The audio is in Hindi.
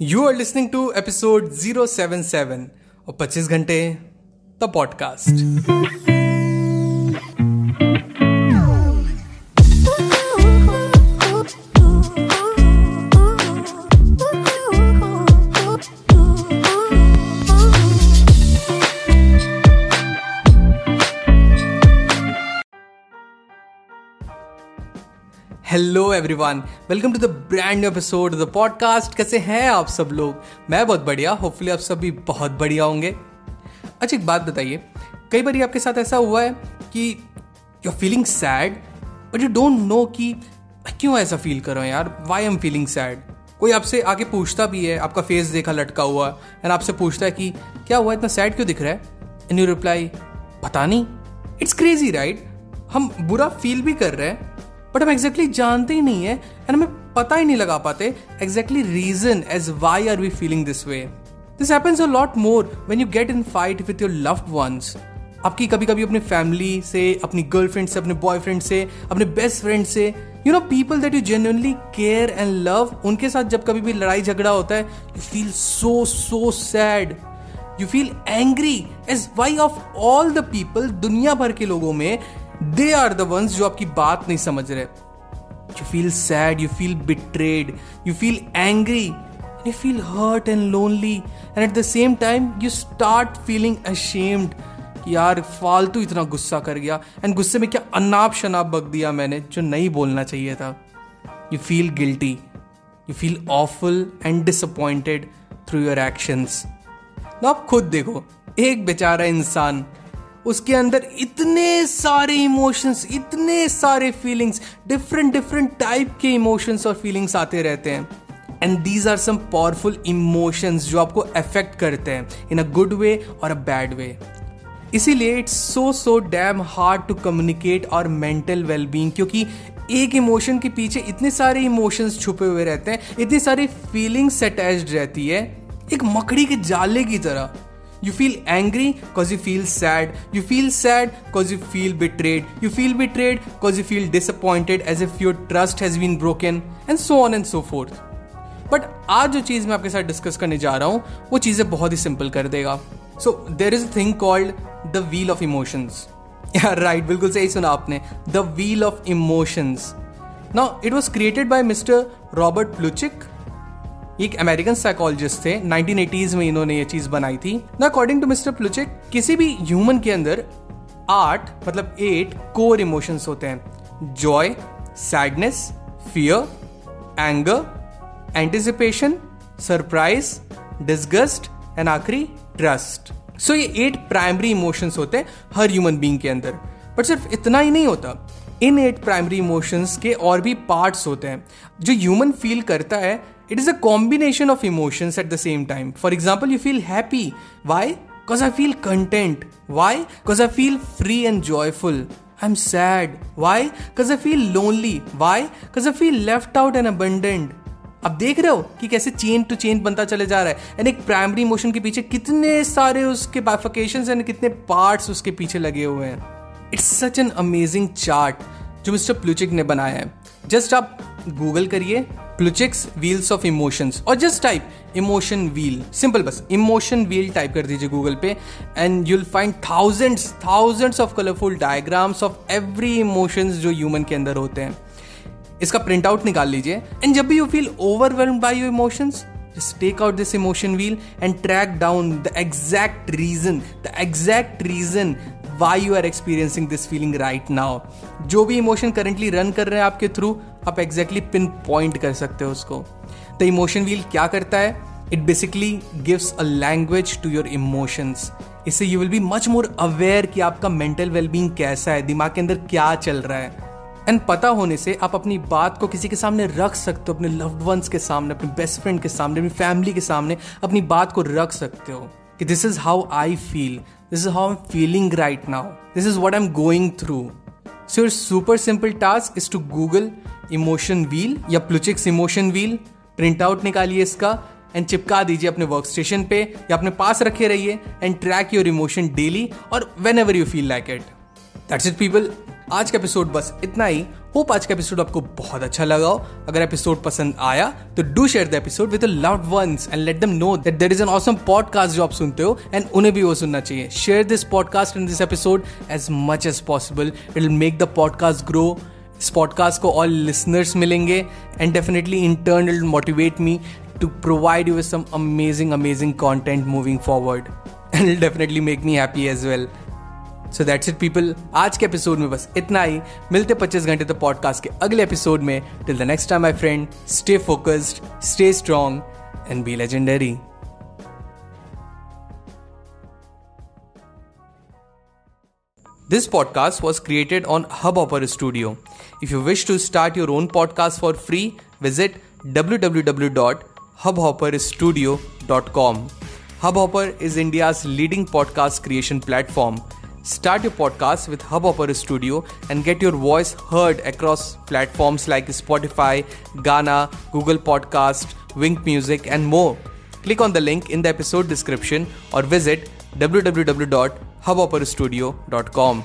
You are listening to episode 077 और 25 घंटे the podcast hello everyone welcome to the brand new episode the podcast कैसे हैं आप सब लोग? मैं बहुत बढ़िया होपफुली आप सब भी बहुत बढ़िया होंगे। अच्छा एक बात बताइए। कई बार आपके साथ ऐसा हुआ है कि you are feeling sad but you don't know कि क्यों ऐसा फील कर रहा हूँ यार? वाई एम फीलिंग सैड कोई आपसे आगे पूछता भी है, आपका फेस देखा लटका हुआ एंड आपसे पूछता है कि क्या हुआ, इतना सैड क्यों दिख रहा है? एंड यू रिप्लाई पता नहीं। इट्स क्रेजी राइट हम बुरा फील भी कर रहे हैं बट हम एग्जैक्टली जानते ही नहीं है एंड हमें पता ही नहीं लगा पाते exactly reason as why are we feeling this way this happens a lot more when you get in fight with your loved ones आपकी कभी कभी अपनी फैमिली से, अपनी गर्लफ्रेंड से, अपने बॉयफ्रेंड से, अपने बेस्ट फ्रेंड से you know people that you genuinely care and love उनके साथ जब कभी भी लड़ाई झगड़ा होता है you feel so so sad you feel angry as why of all the people दुनिया भर के लोगों में दे आर द वंस जो आपकी बात नहीं समझ रहे. You feel sad you feel betrayed you feel angry you feel hurt and lonely and at the same time you start feeling ashamed यार, फालतू इतना गुस्सा कर गया. एंड गुस्से में क्या अनाप शनाप बक दिया मैंने, जो नहीं बोलना चाहिए था. You feel guilty you feel awful and disappointed through your actions आप खुद देखो. एक बेचारा इंसान उसके अंदर इतने सारे इमोशंस इतने सारे फीलिंग्स डिफरेंट डिफरेंट टाइप के इमोशंस और फीलिंग्स आते रहते हैं। And these are some powerful emotions जो आपको अफेक्ट करते हैं इन अ गुड वे और अ बैड वे इसीलिए it's so so damn hard to communicate और मेंटल वेलबींग क्योंकि एक इमोशन के पीछे इतने सारे इमोशंस छुपे हुए रहते हैं, इतनी सारी फीलिंग्स अटैच्ड रहती है, एक मकड़ी के जाले की तरह। You feel angry because you feel sad. You feel sad because you feel betrayed. You feel betrayed because you feel disappointed as if your trust has been broken and so on and so forth. But आज जो चीज़ मैं आपके साथ डिस्कस करने जा रहा हूँ वो चीज़ें बहुत ही सिंपल कर देगा so there is a thing called the wheel of emotions right बिल्कुल सही सुना आपने the wheel of emotions now it was created by mister Robert Plutchik एक अमेरिकन साइकोलॉजिस्ट थे। 1980s में इन्होंने ये चीज़ बनाई थी। ना अकॉर्डिंग टू मिस्टर प्लुचिक किसी भी ह्यूमन के अंदर आठ मतलब एट कोर इमोशंस होते हैं। Joy sadness fear anger anticipation surprise disgust and आखिरी ट्रस्ट सो ये एट प्राइमरी इमोशंस होते हैं हर ह्यूमन बींग के अंदर। बट सिर्फ़ इतना ही नहीं होता। इन एट प्राइमरी इमोशंस के और भी पार्ट्स होते हैं। जो ह्यूमन फील करता है it is a combination of emotions at the same time for example you feel happy why because I feel content why because I feel free and joyful I am sad why because I feel lonely why because I feel left out and abundant आप देख रहे हो कि कैसे चेन टू चेन बनता चले जा रहा है। एंड एक प्राइमरी इमोशन के पीछे कितने सारे उसके बाइफिकेशन एंड कितने पार्ट्स उसके पीछे लगे हुए हैं। It's such an amazing chart जो मिस्टर प्लूचिक ने बनाया है। जस्ट आप गूगल करिए। प्लुचिक्स व्हील्स ऑफ़ इमोशंस और just type emotion wheel simple बस इमोशन व्हील टाइप कर दीजिए गूगल पे and you'll find thousands thousands of colourful diagrams of every emotions जो ह्यूमन के अंदर होते हैं इसका प्रिंट आउट निकाल लीजिए एंड जब भी you feel overwhelm by your emotions just take out this emotion wheel and track down the exact reason, the exact reason why you are experiencing this feeling right now जो भी इमोशन करेंटली रन कर रहे हैं आपके थ्रू आप एग्जैक्टली पिन पॉइंट कर सकते हो उसको। द इमोशन व्हील क्या करता है? It basically gives a language to your emotions इससे you will be much more aware कि आपका मेंटल वेलबींग कैसा है, दिमाग के अंदर क्या चल रहा है। एंड पता होने से आप अपनी बात को किसी के सामने रख सकते हो, अपने लव्ड वंस के सामने, अपने बेस्ट फ्रेंड के सामने, अपनी फैमिली के सामने अपनी बात को रख सकते हो कि this is how I feel this is how am feeling right now this is what I am going through so your super simple task is to Google emotion wheel या Plutchik's emotion wheel print out निकालिए इसका एंड चिपका दीजिए अपने वर्क स्टेशन पे या अपने पास रखे रहिए and track your emotion daily और whenever you feel like it that's it people आज का एपिसोड बस इतना ही. होप आज का एपिसोड आपको बहुत अच्छा लगा हो। अगर एपिसोड पसंद आया तो do share the episode with loved ones and let them know that there is an awesome podcast जो आप सुनते हो एंड उन्हें भी वो सुनना चाहिए। Share this podcast in this episode as much as possible it will make the podcast grow इस पॉडकास्ट को ऑल लिसनर्स मिलेंगे and definitely in turn it motivate me to provide you with some amazing amazing content moving forward and definitely make me happy as well so that's it people आज के एपिसोड में बस इतना ही मिलते 25 घंटे तक पॉडकास्ट के अगले एपिसोड में till the next time my friend stay focused stay strong and be legendary This podcast was created on Hubhopper Studio. If you wish to start your own podcast for free, visit www.hubhopperstudio.com. Hubhopper is India's leading podcast creation platform. Start your podcast with Hubhopper Studio and get your voice heard across platforms like Spotify, Ghana, Google Podcast, Wink Music, and more. Click on the link in the episode description or visit www.hubhopperstudio.com.